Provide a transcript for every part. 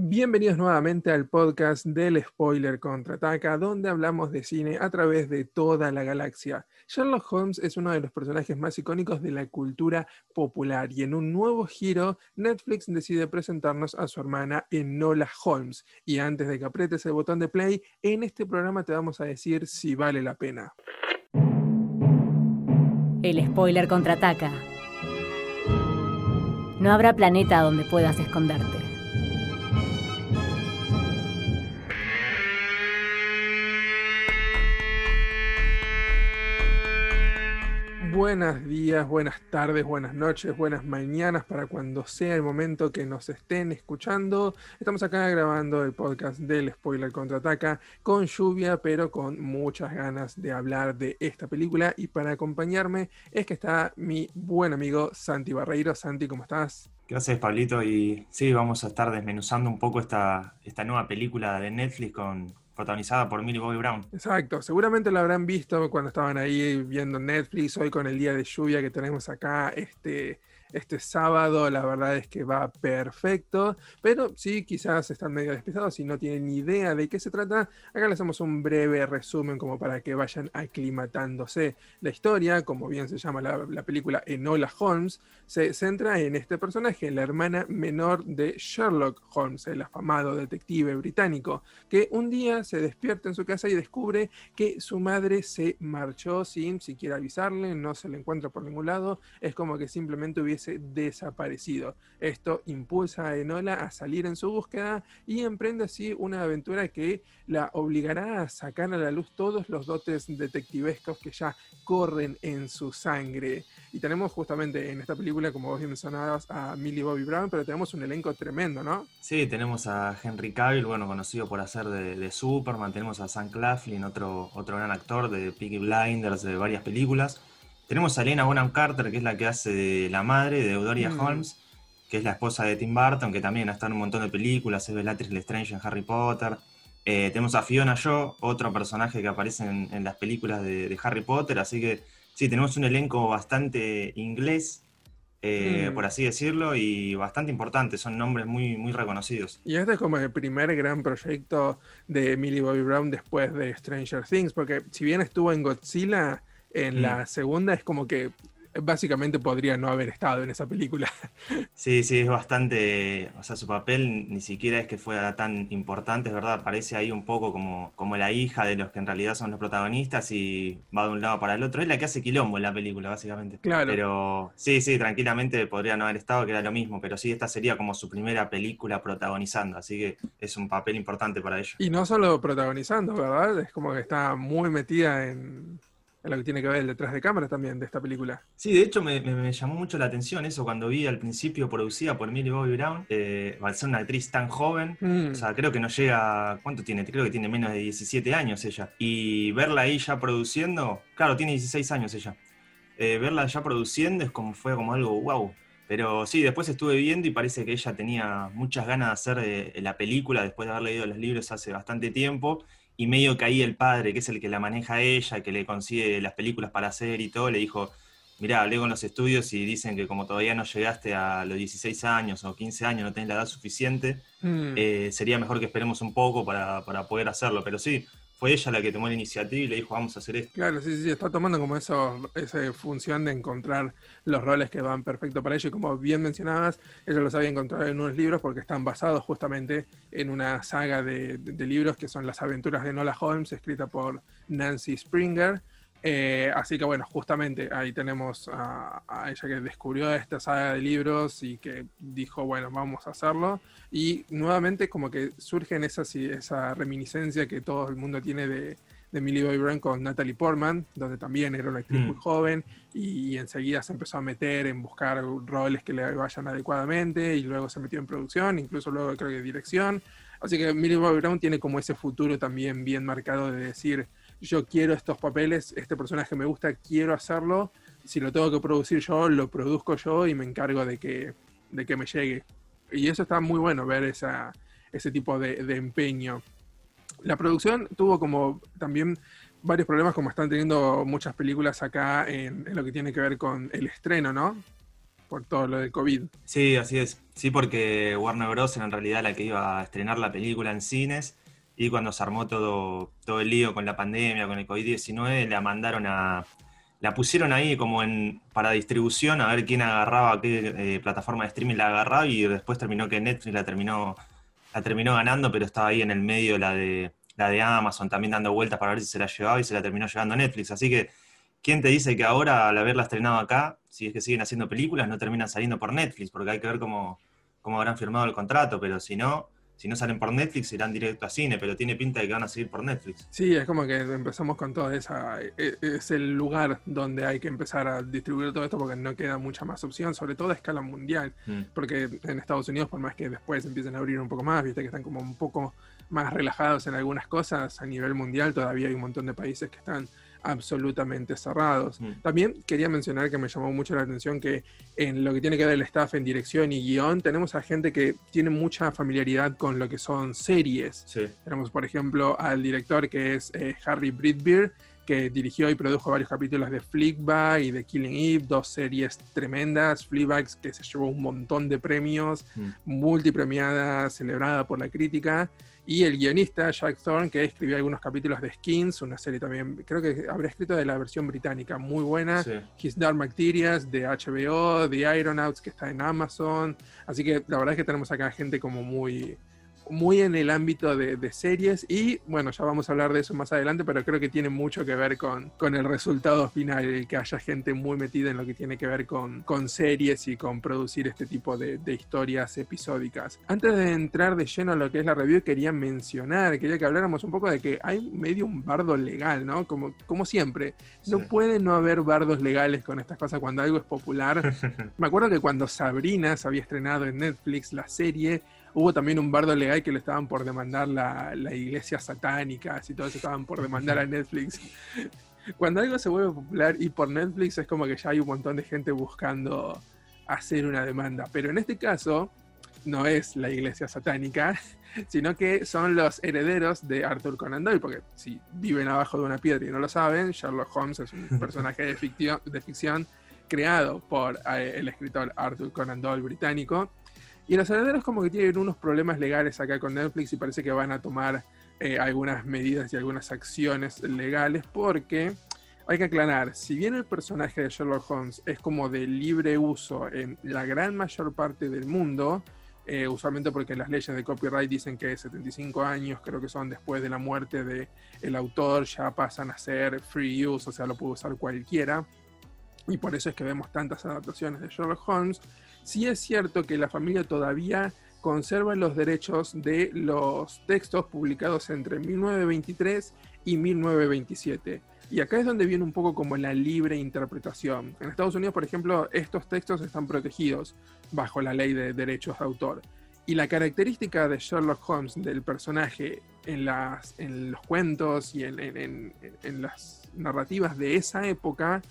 Bienvenidos nuevamente al podcast del Spoiler Contraataca, donde hablamos de cine a través de toda la galaxia. Sherlock Holmes es uno de los personajes más icónicos de la cultura popular y en un nuevo giro, Netflix decide presentarnos a su hermana Enola Holmes. Y antes de que apretes el botón de play, en este programa te vamos a decir si vale la pena. El Spoiler Contraataca. No habrá planeta donde puedas esconderte. Buenos días, buenas tardes, buenas noches, buenas mañanas para cuando sea el momento que nos estén escuchando. Estamos acá grabando el podcast del Spoiler Contraataca con lluvia, pero con muchas ganas de hablar de esta película. Y para acompañarme es que está mi buen amigo Santi Barreiro. Santi, ¿cómo estás? ¿Qué haces, Pablito? Y sí, vamos a estar desmenuzando un poco esta, esta nueva película de Netflix con, protagonizada por Millie Bobby Brown. Exacto, seguramente lo habrán visto cuando estaban ahí viendo Netflix, hoy con el día de lluvia que tenemos acá, este, este sábado, la verdad es que va perfecto, pero sí, quizás están medio despistados y no tienen idea de qué se trata. Acá les hacemos un breve resumen como para que vayan aclimatándose. La historia, como bien se llama la, la película Enola Holmes, se centra en este personaje, la hermana menor de Sherlock Holmes, el afamado detective británico, que un día se despierta en su casa y descubre que su madre se marchó sin siquiera avisarle, no se le encuentra por ningún lado, es como que simplemente hubiese desaparecido. Esto impulsa a Enola a salir en su búsqueda y emprende así una aventura que la obligará a sacar a la luz todos los dotes detectivescos que ya corren en su sangre. Y tenemos justamente en esta película, como vos mencionabas, a Millie Bobby Brown, pero tenemos un elenco tremendo, ¿no? Sí, tenemos a Henry Cavill, bueno, conocido por hacer de, Superman, tenemos a Sam Claflin, otro, otro gran actor de Peaky Blinders, de varias películas. Tenemos a Elena Bonham Carter, que es la que hace de la madre de Eudoria mm. Holmes, que es la esposa de Tim Burton, que también ha estado en un montón de películas, es Bellatrix Lestrange en Harry Potter. Eh, tenemos a Fiona Shaw, otro personaje que aparece en, las películas de, Harry Potter, así que sí, tenemos un elenco bastante inglés, eh, mm. por así decirlo, y bastante importante, son nombres muy, muy reconocidos. Y este es como el primer gran proyecto de Millie Bobby Brown después de Stranger Things, porque si bien estuvo en Godzilla, en mm. la segunda es como que básicamente podría no haber estado en esa película. Sí, sí, es bastante, o sea, su papel ni siquiera es que fuera tan importante, es verdad, parece ahí un poco como, como la hija de los que en realidad son los protagonistas y va de un lado para el otro. Es la que hace quilombo en la película, básicamente. Claro. Pero sí, sí, tranquilamente podría no haber estado, que era lo mismo, pero sí, esta sería como su primera película protagonizando, así que es un papel importante para ella. Y no solo protagonizando, ¿verdad? Es como que está muy metida en lo que tiene que ver el detrás de cámara también de esta película. Sí, de hecho me, llamó mucho la atención eso cuando vi al principio producida por Millie Bobby Brown, eh, al ser una actriz tan joven, mm. o sea, creo que no llega, ¿cuánto tiene? Creo que tiene menos de 17 años ella. Y verla ahí ya produciendo, claro, tiene 16 años ella. Eh, verla ya produciendo es como fue como algo wow. Pero sí, después estuve viendo y parece que ella tenía muchas ganas de hacer eh, la película después de haber leído los libros hace bastante tiempo y medio que ahí el padre, que es el que la maneja a ella, que le consigue las películas para hacer y todo, le dijo, mirá, hablé con los estudios y dicen que como todavía no llegaste a los 16 años o 15 años, no tenés la edad suficiente, mm. eh, sería mejor que esperemos un poco para, para poder hacerlo. Pero sí, fue ella la que tomó la iniciativa y le dijo, vamos a hacer esto. Claro, sí, sí, está tomando como eso, esa función de encontrar los roles que van perfecto para ella. Y como bien mencionabas, ella los había encontrado en unos libros porque están basados justamente en una saga de, de libros que son Las aventuras de Nola Holmes, escrita por Nancy Springer. Eh, así que bueno, justamente ahí tenemos a, ella que descubrió esta saga de libros y que dijo, bueno, vamos a hacerlo. Y nuevamente como que surge en esa, esa reminiscencia que todo el mundo tiene de, de Millie Bobby Brown con Natalie Portman, donde también era una actriz muy mm. joven y, enseguida se empezó a meter en buscar roles que le vayan adecuadamente y luego se metió en producción, incluso luego creo que dirección. Así que Millie Bobby Brown tiene como ese futuro también bien marcado de decir, yo quiero estos papeles, este personaje me gusta, quiero hacerlo, si lo tengo que producir yo, lo produzco yo y me encargo de que, de que me llegue. Y eso está muy bueno, ver ese tipo de, empeño. La producción tuvo como también varios problemas como están teniendo muchas películas acá en, lo que tiene que ver con el estreno, ¿no? por todo lo del COVID. Sí, así es. Sí, porque Warner Bros. era en realidad la que iba a estrenar la película en cines y cuando se armó todo, todo el lío con la pandemia, con el COVID-19, la mandaron a... La pusieron ahí como en para distribución a ver quién agarraba, qué eh, plataforma de streaming la agarraba y después terminó que Netflix la terminó, la terminó ganando, pero estaba ahí en el medio la de, la de Amazon también dando vueltas para ver si se la llevaba y se la terminó llevando Netflix. Así que ¿Quién te dice que ahora, al haberla estrenado acá, si es que siguen haciendo películas, no terminan saliendo por Netflix? Porque hay que ver cómo, cómo habrán firmado el contrato, pero si no, si no salen por Netflix, irán directo a cine, pero tiene pinta de que van a seguir por Netflix. Sí, es como que empezamos con todo esa. E, e, es el lugar donde hay que empezar a distribuir todo esto porque no queda mucha más opción, sobre todo a escala mundial. Mm. Porque en Estados Unidos, por más que después empiecen a abrir un poco más, viste que están como un poco más relajados en algunas cosas, a nivel mundial todavía hay un montón de países que están absolutamente cerrados. Mm. También quería mencionar que me llamó mucho la atención que en lo que tiene que ver el staff en dirección y guion, tenemos a gente que tiene mucha familiaridad con lo que son series. Tenemos, por ejemplo, al director que es eh, Harry Bridbeer, que dirigió y produjo varios capítulos de Fleabag y de Killing Eve, dos series tremendas, Fleabag que se llevó un montón de premios, mm. multipremiada, celebrada por la crítica, y el guionista Jack Thorne, que escribió algunos capítulos de Skins, una serie también, creo que habrá escrito de la versión británica, muy buena. His Dark Bacterias de HBO, The Ironauts, que está en Amazon. Así que la verdad es que tenemos acá gente como muy, muy en el ámbito de, series y bueno, ya vamos a hablar de eso más adelante, pero creo que tiene mucho que ver con, con el resultado final, el que haya gente muy metida en lo que tiene que ver con, con series y con producir este tipo de, historias episódicas. Antes de entrar de lleno a lo que es la review, quería mencionar, quería que habláramos un poco de que hay medio un bardo legal, ¿no? Como, como siempre, no puede no haber bardos legales con estas cosas cuando algo es popular. Me acuerdo que cuando Sabrina se había estrenado en Netflix la serie, Hubo también un bardo legal que le estaban por demandar la, la iglesia satánica, y todo eso estaban por demandar a Netflix. Cuando algo se vuelve popular y por Netflix es como que ya hay un montón de gente buscando hacer una demanda. Pero en este caso no es la iglesia satánica, sino que son los herederos de Arthur Conan Doyle, porque si viven abajo de una piedra y no lo saben, Sherlock Holmes es un personaje de ficción, de ficción creado por eh, el escritor Arthur Conan Doyle británico y los herederos como que tienen unos problemas legales acá con Netflix y parece que van a tomar eh, algunas medidas y algunas acciones legales porque hay que aclarar, si bien el personaje de Sherlock Holmes es como de libre uso en la gran mayor parte del mundo, eh, usualmente porque las leyes de copyright dicen que 75 años, creo que son después de la muerte del el autor, ya pasan a ser free use, o sea, lo puede usar cualquiera. Y por eso es que vemos tantas adaptaciones de Sherlock Holmes. Sí es cierto que la familia todavía conserva los derechos de los textos publicados entre 1923 y 1927. Y acá es donde viene un poco como la libre interpretación. En Estados Unidos, por ejemplo, estos textos están protegidos bajo la ley de derechos de autor. Y la característica de Sherlock Holmes, del personaje, en, las, en los cuentos y en, en las narrativas de esa época,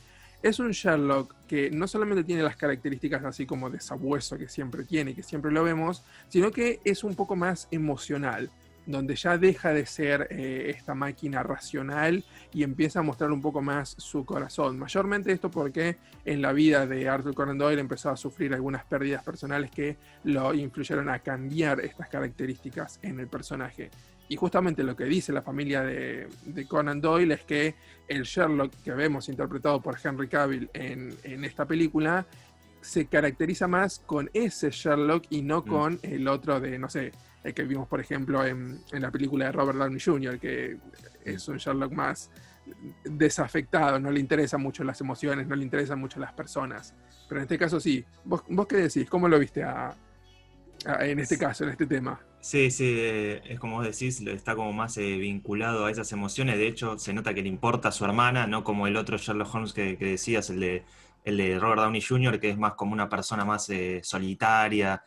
es un Sherlock que no solamente tiene las características así como de sabueso que siempre tiene, que siempre lo vemos, sino que es un poco más emocional, donde ya deja de ser eh, esta máquina racional y empieza a mostrar un poco más su corazón. Mayormente esto porque en la vida de Arthur Conan Doyle empezó a sufrir algunas pérdidas personales que lo influyeron a cambiar estas características en el personaje. Y justamente lo que dice la familia de, Conan Doyle es que el Sherlock que vemos interpretado por Henry Cavill en, esta película se caracteriza más con ese Sherlock y no mm. con el otro de, no sé, el que vimos por ejemplo en, la película de Robert Downey Jr., que es un Sherlock más desafectado, no le interesan mucho las emociones, no le interesan mucho las personas. Pero en este caso sí. ¿Vos, vos qué decís? ¿Cómo lo viste en este caso, en este tema? Sí, sí, eh, es como vos decís, está como más eh, vinculado a esas emociones. De hecho, se nota que le importa a su hermana, no como el otro Sherlock Holmes que, decías, el de, el de Robert Downey Jr., que es más como una persona más eh, solitaria,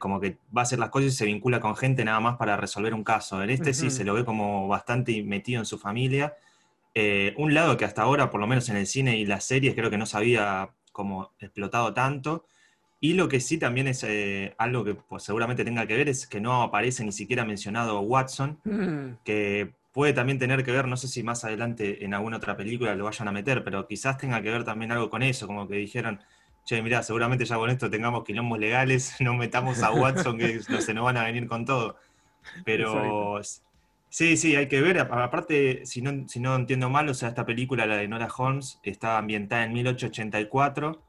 como que va a hacer las cosas y se vincula con gente nada más para resolver un caso. En este sí se lo ve como bastante metido en su familia. un lado que hasta ahora, por lo menos en el cine y las series, creo que no se había como explotado tanto y lo que sí también es eh, algo que pues, seguramente tenga que ver es que no aparece ni siquiera mencionado Watson, mm. que puede también tener que ver, no sé si más adelante en alguna otra película lo vayan a meter, pero quizás tenga que ver también algo con eso, como que dijeron, che, mirá, seguramente ya con esto tengamos quilombos legales, no metamos a Watson que se nos van a venir con todo. Pero sí, sí, hay que ver. Aparte, si no, si no entiendo mal, o sea, esta película, la de Nora Holmes, está ambientada en 1884.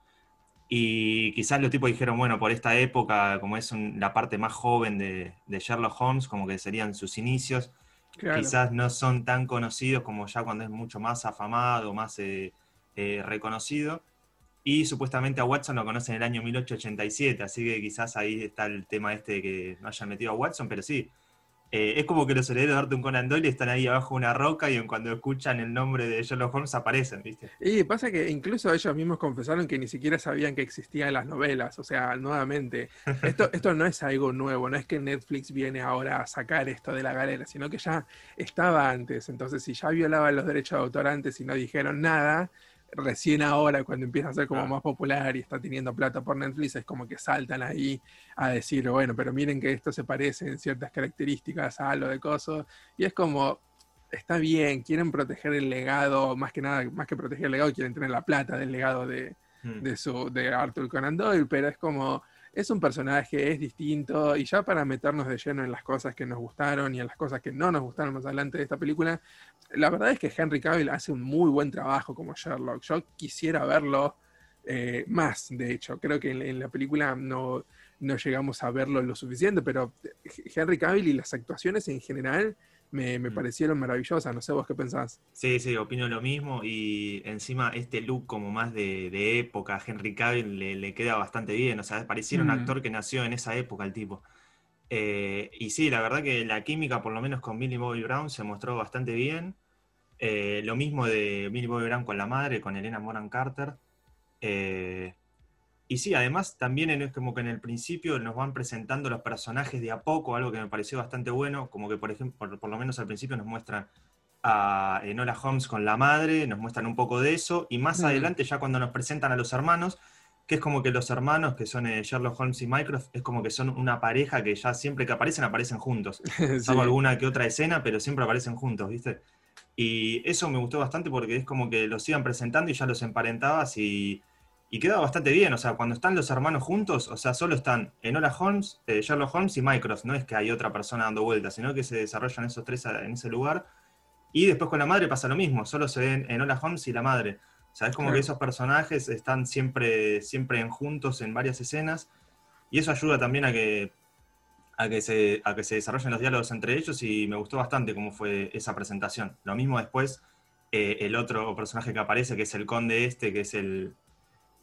Y quizás los tipos dijeron, bueno, por esta época, como es la parte más joven de, Sherlock Holmes, como que serían sus inicios, quizás no son tan conocidos como ya cuando es mucho más afamado, más eh, eh, reconocido. Y supuestamente a Watson lo conocen en el año 1887, así que quizás ahí está el tema este de que no hayan metido a Watson, pero sí, eh, es como que los herederos de Arthur Conan Doyle están ahí abajo de una roca y cuando escuchan el nombre de Sherlock Holmes aparecen, ¿viste? Y pasa que incluso ellos mismos confesaron que ni siquiera sabían que existían las novelas. O sea, nuevamente, esto, esto no es algo nuevo, no es que Netflix viene ahora a sacar esto de la galera, sino que ya estaba antes. Entonces, si ya violaban los derechos de autor antes y no dijeron nada, recién ahora, cuando empieza a ser como más popular y está teniendo plata por Netflix, es como que saltan ahí a decir, bueno, pero miren que esto se parece en ciertas características a lo de Coso. Y es como, está bien, quieren proteger el legado, más que nada, más que proteger el legado, quieren tener la plata del legado de, hmm. de, su, de Arthur Conan Doyle, pero es como, es un personaje, es distinto, y ya para meternos de lleno en las cosas que nos gustaron y en las cosas que no nos gustaron más adelante de esta película, la verdad es que Henry Cavill hace un muy buen trabajo como Sherlock. Yo quisiera verlo eh, más, de hecho, creo que en, la película no, no llegamos a verlo lo suficiente, pero Henry Cavill y las actuaciones en general me, mm. parecieron maravillosas. No sé vos qué pensás. Sí, sí, opino lo mismo. Y encima este look como más de, época, Henry Cavill le, queda bastante bien. O sea, pareciera un mm. actor que nació en esa época el tipo. Eh, y sí, la verdad que la química, por lo menos con Billy Bobby Brown, se mostró bastante bien. Eh, lo mismo de Billy Bobby Brown con la madre, con Elena Moran Carter. Eh, y sí, además también es como que en el principio nos van presentando los personajes de a poco, algo que me pareció bastante bueno, como que por ejemplo, por, lo menos al principio nos muestran a Enola Holmes con la madre, nos muestran un poco de eso, y más adelante ya cuando nos presentan a los hermanos, que es como que los hermanos, que son eh, Sherlock Holmes y Mycroft, es como que son una pareja que ya siempre que aparecen, aparecen juntos. Salvo alguna que otra escena, pero siempre aparecen juntos, ¿viste? Y eso me gustó bastante porque es como que los iban presentando y ya los emparentabas y y queda bastante bien, o sea, cuando están los hermanos juntos, o sea, solo están Enola Holmes, eh, Sherlock Holmes y Mycroft, no es que hay otra persona dando vueltas, sino que se desarrollan esos tres en ese lugar. Y después con la madre pasa lo mismo, solo se ven Enola Holmes y la madre. O sea, es como que esos personajes están siempre, siempre en juntos en varias escenas, y eso ayuda también a que, a que, se, a que se desarrollen los diálogos entre ellos, y me gustó bastante cómo fue esa presentación. Lo mismo después, eh, el otro personaje que aparece, que es el conde este, que es el,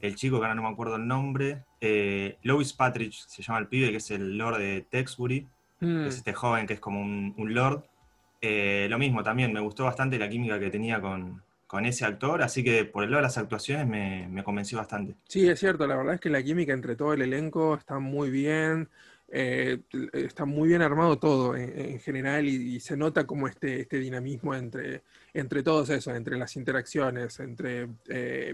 el chico, que ahora no me acuerdo el nombre, eh, Louis Patrick se llama el pibe, que es el lord de Texbury, que es mm. este joven que es como un, lord. Eh, lo mismo también, me gustó bastante la química que tenía con, ese actor, así que por el lado de las actuaciones me, convenció bastante. Sí, es cierto, la verdad es que la química entre todo el elenco está muy bien. Eh, está muy bien armado todo en, general y, se nota como este, este dinamismo entre, entre todos esos, entre las interacciones, entre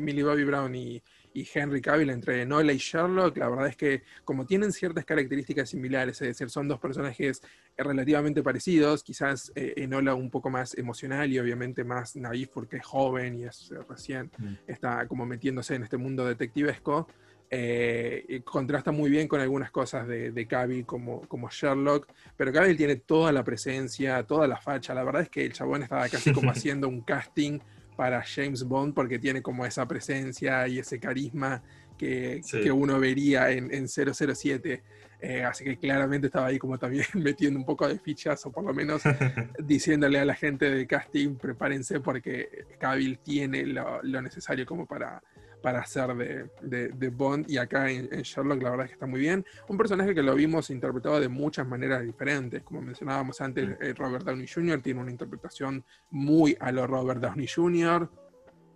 Millie Bobby Brown y, y Henry Cavill entre Nola y Sherlock, la verdad es que como tienen ciertas características similares, es decir, son dos personajes relativamente parecidos, quizás eh, Enola un poco más emocional y obviamente más naif porque es joven y es eh, recién mm. está como metiéndose en este mundo detectivesco. Eh, contrasta muy bien con algunas cosas de, de Cavill como, como Sherlock, pero Cavill tiene toda la presencia, toda la facha. La verdad es que el chabón estaba casi como haciendo un casting para James Bond porque tiene como esa presencia y ese carisma que, uno vería en, en 007. Eh, así que claramente estaba ahí como también metiendo un poco de fichas o por lo menos diciéndole a la gente de casting prepárense porque Cavill tiene lo necesario como para, para hacer de, Bond y acá en, Sherlock la verdad es que está muy bien. Un personaje que lo vimos interpretado de muchas maneras diferentes, como mencionábamos antes, mm. eh, Robert Downey Jr. tiene una interpretación muy a lo Robert Downey Jr.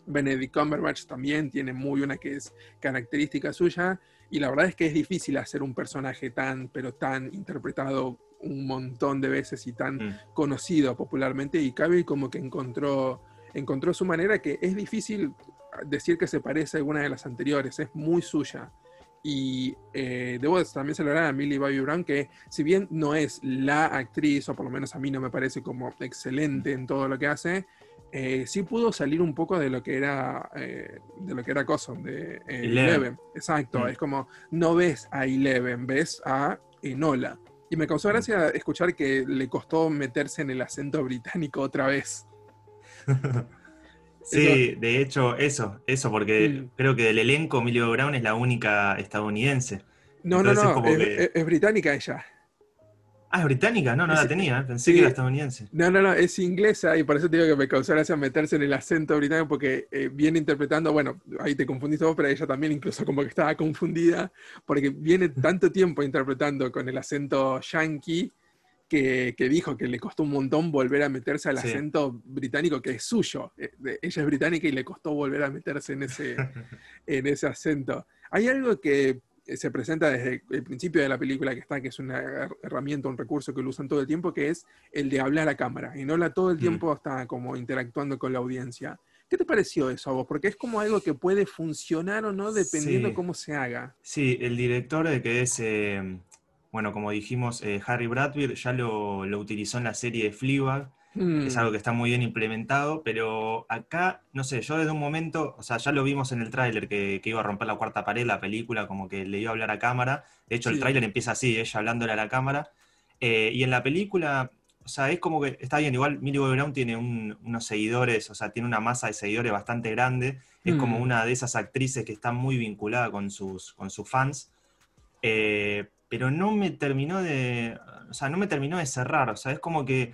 Benedict Cumberbatch también tiene muy una que es característica suya y la verdad es que es difícil hacer un personaje tan, pero tan interpretado un montón de veces y tan mm. conocido popularmente y Cavill como que encontró encontró su manera que es difícil decir que se parece a alguna de las anteriores, es muy suya. Y eh, debo también celebrar a Millie Bobby Brown, que si bien no es la actriz, o por lo menos a mí no me parece como excelente en todo lo que hace, eh, sí pudo salir un poco de lo que era eh, de lo que era Coso, de Eleven. Exacto, mm. es como no ves a Eleven, ves a Enola. Y me causó mm. gracia escuchar que le costó meterse en el acento británico otra vez. sí, de hecho, eso, eso, porque mm. creo que del elenco Emilio Brown es la única estadounidense. No, no, no, es, británica ella. Ah, es británica, no, no la tenía, pensé que era estadounidense. No, no, no, es inglesa y por eso te digo que me causó gracia meterse en el acento británico porque eh, viene interpretando, bueno, ahí te confundiste vos, pero ella también incluso como que estaba confundida porque viene tanto tiempo interpretando con el acento yankee que, dijo que le costó un montón volver a meterse al acento británico que es suyo. Eh, ella es británica y le costó volver a meterse en ese, en ese acento. Hay algo que se presenta desde el principio de la película que está, que es una herramienta, un recurso que lo usan todo el tiempo, que es el de hablar a cámara. Y Nola todo el mm. tiempo está como interactuando con la audiencia. ¿Qué te pareció eso a vos? Porque es como algo que puede funcionar o no dependiendo cómo se haga. Sí, el director de que es, eh, bueno, como dijimos, eh, Harry Bradbeer ya lo, lo, utilizó en la serie de Fleabag es mm. algo que está muy bien implementado, pero acá, no sé, yo desde un momento, o sea, ya lo vimos en el tráiler que, iba a romper la cuarta pared, la película, como que le iba a hablar a cámara. De hecho, el tráiler empieza así, ella hablándole a la cámara. Eh, y en la película, o sea, es como que está bien, igual Millie Bobby Brown tiene unos seguidores, o sea, tiene una masa de seguidores bastante grande. Es como mm. una de esas actrices que está muy vinculada con sus, con sus fans. Eh, pero no me terminó de. O sea, no me terminó de cerrar. O sea, es como que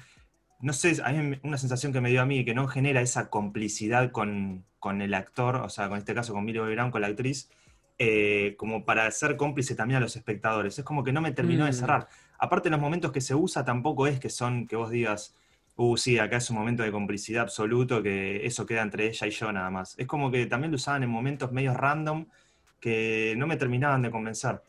no sé, hay una sensación que me dio a mí que no genera esa complicidad con, el actor, o sea, con este caso con Miriam Brown, con la actriz, eh, como para ser cómplice también a los espectadores. Es como que no me terminó de mm. cerrar. Aparte, los momentos que se usa tampoco es que son que vos digas, uh, sí, acá es un momento de complicidad absoluto, que eso queda entre ella y yo nada más. Es como que también lo usaban en momentos medio random que no me terminaban de convencer.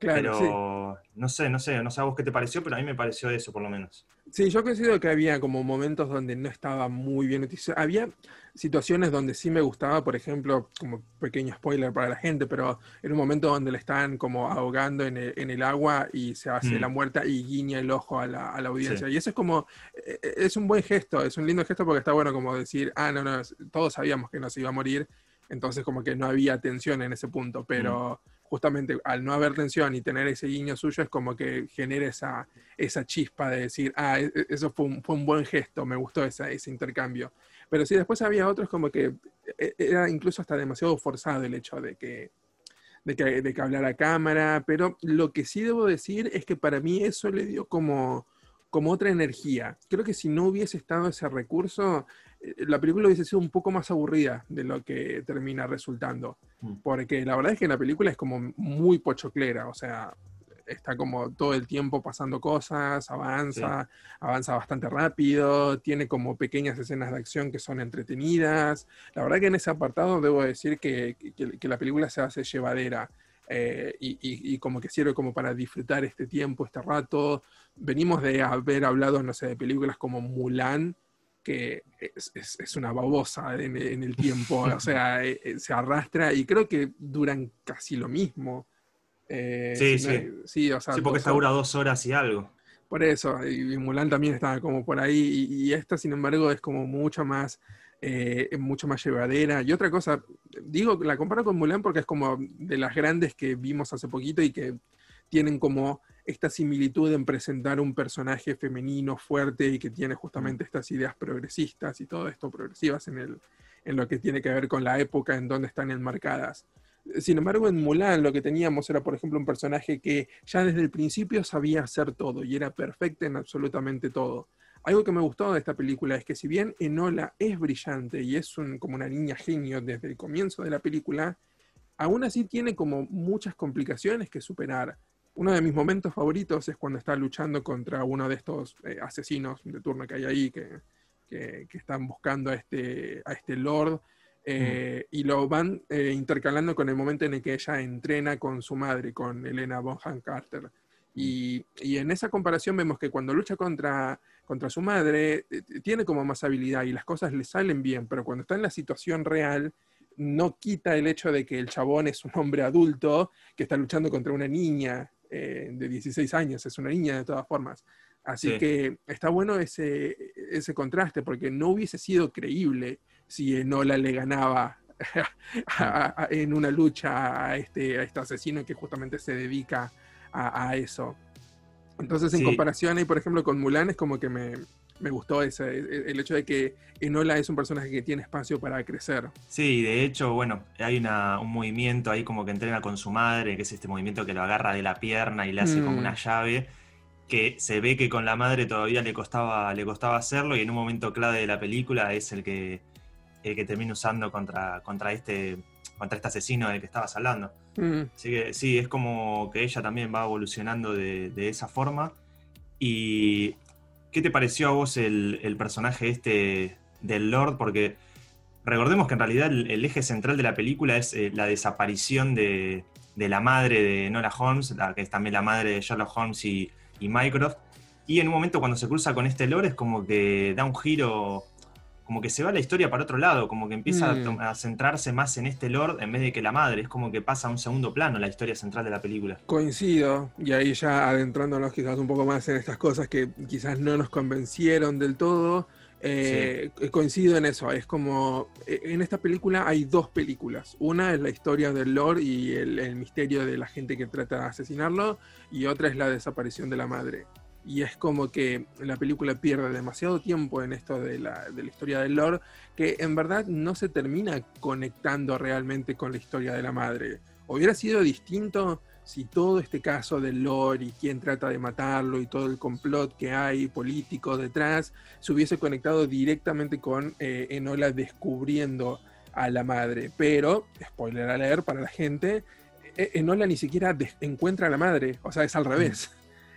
Claro, pero no sé, no sé, no sé a vos qué te pareció, pero a mí me pareció eso por lo menos. Sí, yo coincido que había como momentos donde no estaba muy bien utilizado. Había situaciones donde sí me gustaba, por ejemplo, como pequeño spoiler para la gente, pero en un momento donde le están como ahogando en el, agua y se hace la mm. muerta y guiña el ojo a la, audiencia. Y eso es como, e, e, es un buen gesto, es un lindo gesto porque está bueno como decir, ah, no, no, todos sabíamos que no se iba a morir, entonces como que no había tensión en ese punto, pero... Mm justamente al no haber tensión y tener ese guiño suyo es como que genera esa, esa chispa de decir, ah, e, e, eso fue un, fue un buen gesto, me gustó ese intercambio. Pero sí, después había otros como que e, era incluso hasta demasiado forzado el hecho de que, de que, de que hablara a cámara, pero lo que sí debo decir es que para mí eso le dio como, como otra energía. Creo que si no hubiese estado ese recurso, la película hubiese sido un poco más aburrida de lo que termina resultando. Mm. Porque la verdad es que la película es como muy pochoclera, o sea, está como todo el tiempo pasando cosas, avanza, avanza bastante rápido, tiene como pequeñas escenas de acción que son entretenidas. La verdad que en ese apartado debo decir que, la película se hace llevadera. Eh, y, como que sirve como para disfrutar este tiempo, este rato. Venimos de haber hablado, no sé, de películas como Mulan, que es, una babosa en, el tiempo, o sea, eh, eh, se arrastra y creo que duran casi lo mismo. Eh, sí, sí. sí, o sea, sí, porque esta dura dos horas y algo. Por eso, y, Mulan también estaba como por ahí, y, esta, sin embargo, es como mucho más, mucho más llevadera. Y otra cosa, digo, la comparo con Mulan porque es como de las grandes que vimos hace poquito y que tienen como esta similitud en presentar un personaje femenino fuerte y que tiene justamente estas ideas progresistas y todo esto progresivas en, el, en lo que tiene que ver con la época en donde están enmarcadas. Sin embargo, en Mulan lo que teníamos era, por ejemplo, un personaje que ya desde el principio sabía hacer todo y era perfecta en absolutamente todo. Algo que me gustó de esta película es que si bien Enola es brillante y es como una niña genio desde el comienzo de la película, aún así tiene como muchas complicaciones que superar uno de mis momentos favoritos es cuando está luchando contra uno de estos eh, asesinos de turno que hay ahí que, están buscando a este, a este lord eh, y lo van eh, intercalando con el momento en el que ella entrena con su madre, con Elena Bonham Carter. Y, en esa comparación vemos que cuando lucha contra, contra su madre, tiene como más habilidad y las cosas le salen bien, pero cuando está en la situación real, no quita el hecho de que el chabón es un hombre adulto que está luchando contra una niña eh, de 16 años, es una niña de todas formas. Así que está bueno ese, ese contraste, porque no hubiese sido creíble si Enola le ganaba en una lucha a este, a este asesino que justamente se dedica a, eso. Entonces, en comparación ahí, por ejemplo, con Mulan, es como que me, me gustó ese, e, el hecho de que Enola es un personaje que tiene espacio para crecer. Sí, de hecho, bueno, hay una, un movimiento ahí como que entrena con su madre, que es este movimiento que lo agarra de la pierna y le hace como mm. una llave, que se ve que con la madre todavía le costaba, le costaba hacerlo y en un momento clave de la película es el que, el que termina usando contra, contra, este, contra este asesino del que estabas hablando. Mm. Así que sí, es como que ella también va evolucionando de, de esa forma. Y ¿Qué te pareció a vos el, personaje este del Lord? Porque recordemos que en realidad el, eje central de la película es eh, la desaparición de, la madre de Nora Holmes, la, que es también la madre de Sherlock Holmes y, y Mycroft. Y en un momento cuando se cruza con este Lord es como que da un giro como que se va la historia para otro lado, como que empieza mm. a, centrarse más en este Lord en vez de que la madre, es como que pasa a un segundo plano la historia central de la película. Coincido, y ahí ya adentrándonos quizás un poco más en estas cosas que quizás no nos convencieron del todo, eh, coincido en eso, es como, e, en esta película hay dos películas, una es la historia del Lord y el misterio de la gente que trata de asesinarlo, y otra es la desaparición de la madre y es como que la película pierde demasiado tiempo en esto de la, historia del Lord, que en verdad no se termina conectando realmente con la historia de la madre. Hubiera sido distinto si todo este caso del Lord y quién trata de matarlo y todo el complot que hay político detrás se hubiese conectado directamente con eh, Enola descubriendo a la madre. Pero, spoiler a leer para la gente, eh, Enola ni siquiera encuentra a la madre, o sea, es al revés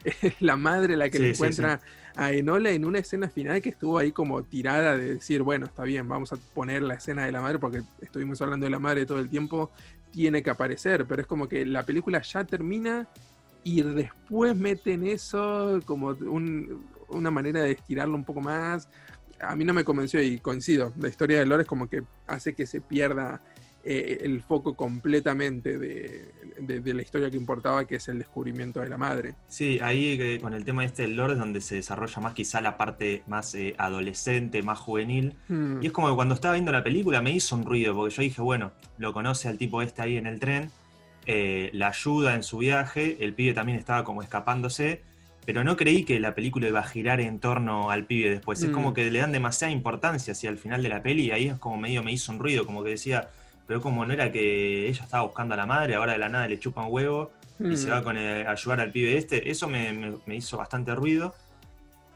es la madre la que le encuentra a Enola en una escena final que estuvo ahí como tirada de decir, bueno, está bien, vamos a poner la escena de la madre porque estuvimos hablando de la madre todo el tiempo, tiene que aparecer, pero es como que la película ya termina y después meten eso como una manera de estirarlo un poco más. A mí no me convenció y coincido, la historia de Lore es como que hace que se pierda eh, el foco completamente de, la historia que importaba, que es el descubrimiento de la madre. Sí, ahí eh, con el tema este del lore es donde se desarrolla más quizá la parte más eh, adolescente, más juvenil. Hmm. Y es como que cuando estaba viendo la película me hizo un ruido, porque yo dije, bueno, lo conoce al tipo este ahí en el tren, la ayuda en su viaje, el pibe también estaba como escapándose. Pero no creí que la película iba a girar en torno al pibe después. Es como hmm. que le dan demasiada importancia hacia el final de la peli y ahí es como medio me hizo un ruido, como que decía, pero como no era que ella estaba buscando a la madre, ahora de la nada le chupa un huevo y se mm. va con a ayudar al pibe este, eso me, hizo bastante ruido.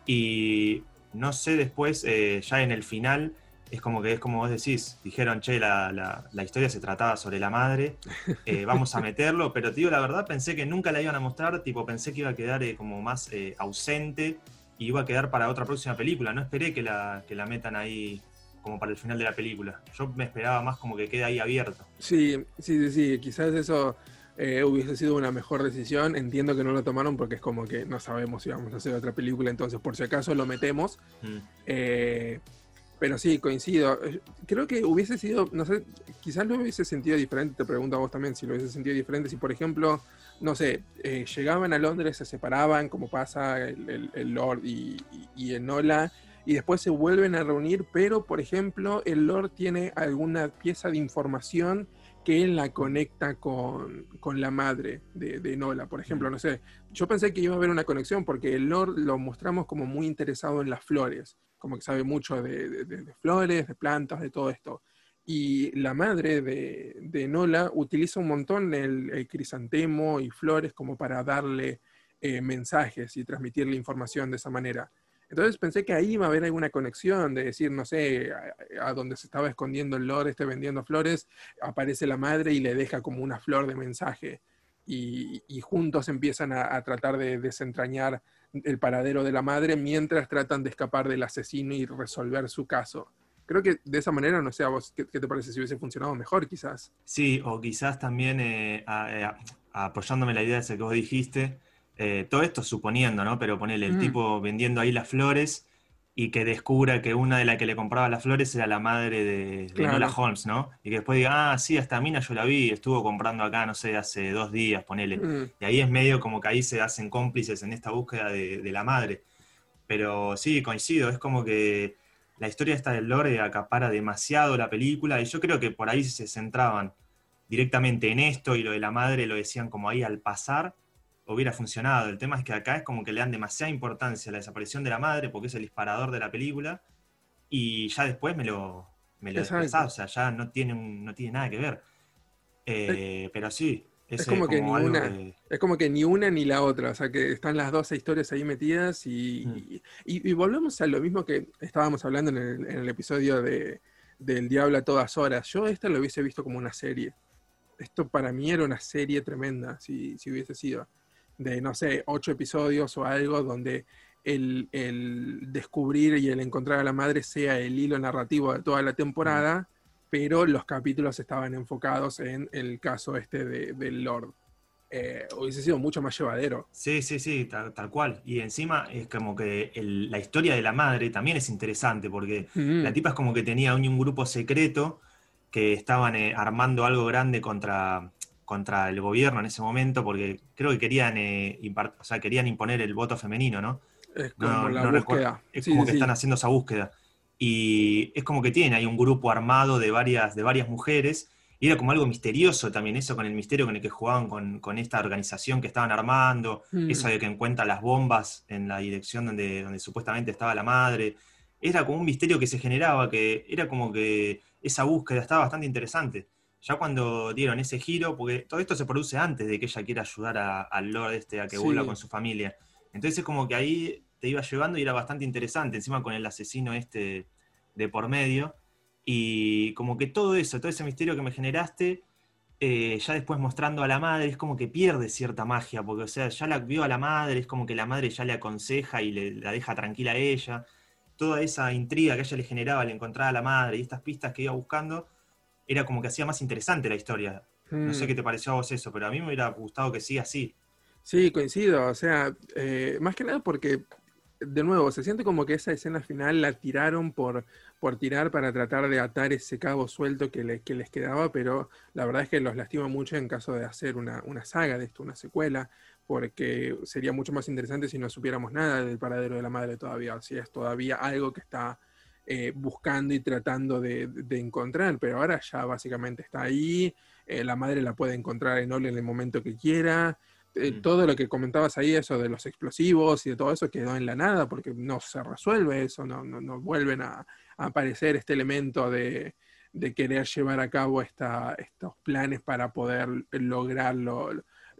Y no sé después, eh, ya en el final, es como que es como vos decís, dijeron, che, la, historia se trataba sobre la madre, eh, vamos a meterlo, pero tío, la verdad pensé que nunca la iban a mostrar, tipo, pensé que iba a quedar eh, como más ausente y iba a quedar para otra próxima película, no esperé que la, que la metan ahí como para el final de la película. Yo me esperaba más como que quede ahí abierto. Sí, sí, sí, sí. quizás eso eh, hubiese sido una mejor decisión. Entiendo que no lo tomaron porque es como que no sabemos si vamos a hacer otra película, entonces por si acaso lo metemos. Mm. Eh, pero sí, coincido. Creo que hubiese sido, no sé, quizás lo hubiese sentido diferente, te pregunto a vos también si lo hubiese sentido diferente, si por ejemplo, no sé, eh, llegaban a Londres, se separaban, como pasa el, Lord y, y, y Enola, y después se vuelven a reunir, pero por ejemplo el Lord tiene alguna pieza de información que él la conecta con, la madre de, Nola, por ejemplo, no sé, yo pensé que iba a haber una conexión porque el Lord lo mostramos como muy interesado en las flores, como que sabe mucho de, flores, de plantas, de todo esto. Y la madre de, Nola utiliza un montón el, crisantemo y flores como para darle eh, mensajes y transmitirle información de esa manera. Entonces pensé que ahí iba a haber alguna conexión de decir, no sé, a, donde se estaba escondiendo el Lord, esté vendiendo flores, aparece la madre y le deja como una flor de mensaje. Y, juntos empiezan a, tratar de desentrañar el paradero de la madre mientras tratan de escapar del asesino y resolver su caso. Creo que de esa manera, no sé, a vos, ¿qué, te parece si hubiese funcionado mejor quizás? Sí, o quizás también eh, eh, apoyándome la idea de que vos dijiste, eh, todo esto suponiendo, ¿no? Pero ponele el mm. tipo vendiendo ahí las flores y que descubra que una de las que le compraba las flores era la madre de, Nola Holmes, ¿no? Y que después diga, ah, sí, esta mina yo la vi, estuvo comprando acá, no sé, hace dos días, ponele. Mm. Y ahí es medio como que ahí se hacen cómplices en esta búsqueda de, la madre. Pero sí, coincido, es como que la historia esta del lore acapara demasiado la película y yo creo que por ahí se centraban directamente en esto y lo de la madre lo decían como ahí al pasar hubiera funcionado. El tema es que acá es como que le dan demasiada importancia a la desaparición de la madre porque es el disparador de la película y ya después me lo, me lo o sea, ya no tiene, no tiene nada que ver. Eh, pero sí. Es como, que ni una, es como que ni una ni la otra, o sea que están las dos historias ahí metidas mm. y, y, volvemos a lo mismo que estábamos hablando en el, en el episodio de, del Diablo a todas horas. Yo esta lo hubiese visto como una serie. Esto para mí era una serie tremenda, si, si hubiese sido de, no sé, ocho episodios o algo donde el, descubrir y el encontrar a la madre sea el hilo narrativo de toda la temporada, pero los capítulos estaban enfocados en el caso este de, del Lord. Eh, hubiese sido mucho más llevadero. Sí, sí, sí, tal, cual. Y encima es como que la historia de la madre también es interesante, porque la tipa es como que tenía un, grupo secreto que estaban eh, armando algo grande contra, contra el gobierno en ese momento, porque creo que querían, eh, o sea, querían imponer el voto femenino, ¿no? Es como la búsqueda. Es como que están haciendo esa búsqueda. Y es como que tienen ahí un grupo armado de varias, de varias mujeres, y era como algo misterioso también eso, con el misterio con el que jugaban con, esta organización que estaban armando, mm. eso de que encuentran las bombas en la dirección donde, donde supuestamente estaba la madre. Era como un misterio que se generaba, que era como que esa búsqueda estaba bastante interesante ya cuando dieron ese giro, porque todo esto se produce antes de que ella quiera ayudar al Lord este a que vuelva con su familia. Entonces es como que ahí te iba llevando y era bastante interesante, encima con el asesino este de por medio. Y como que todo eso, todo ese misterio que me generaste, eh, ya después mostrando a la madre, es como que pierde cierta magia, porque o sea, ya la vio a la madre, es como que la madre ya le aconseja y le, la deja tranquila a ella. Toda esa intriga que ella le generaba al encontrar a la madre y estas pistas que iba buscando, era como que hacía más interesante la historia. No sé hmm. qué te pareció a vos eso, pero a mí me hubiera gustado que siga así. Sí, coincido. O sea, eh, más que nada porque, de nuevo, se siente como que esa escena final la tiraron por, por tirar para tratar de atar ese cabo suelto que, que les quedaba, pero la verdad es que los lastima mucho en caso de hacer una, una saga de esto, una secuela, porque sería mucho más interesante si no supiéramos nada del paradero de la madre todavía, si es todavía algo que está eh, buscando y tratando de, encontrar, pero ahora ya básicamente está ahí, eh, la madre la puede encontrar en Ole en el momento que quiera, eh, mm. todo lo que comentabas ahí, eso de los explosivos y de todo eso quedó en la nada porque no se resuelve eso, no, no, vuelven a, aparecer este elemento de, querer llevar a cabo esta, estos planes para poder lograr lo,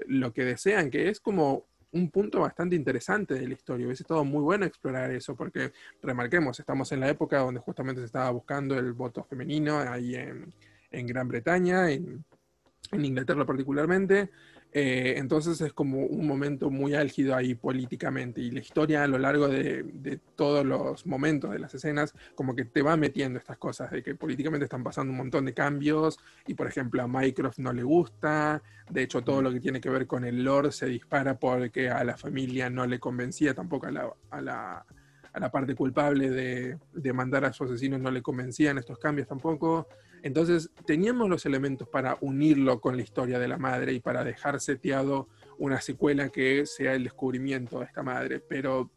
lo que desean, que es como un punto bastante interesante de la historia. Hubiese estado muy bueno explorar eso, porque remarquemos, estamos en la época donde justamente se estaba buscando el voto femenino ahí en, en Gran Bretaña, en, en Inglaterra particularmente. Eh, entonces es como un momento muy álgido ahí políticamente y la historia a lo largo de, todos los momentos de las escenas como que te va metiendo estas cosas de que políticamente están pasando un montón de cambios y por ejemplo a Mycroft no le gusta, de hecho todo lo que tiene que ver con el lore se dispara porque a la familia no le convencía tampoco a la, a la, a la parte culpable de, de mandar a su asesino no le convencían estos cambios tampoco. Entonces teníamos los elementos para unirlo con la historia de la madre y para dejar seteado una secuela que sea el descubrimiento de esta madre, pero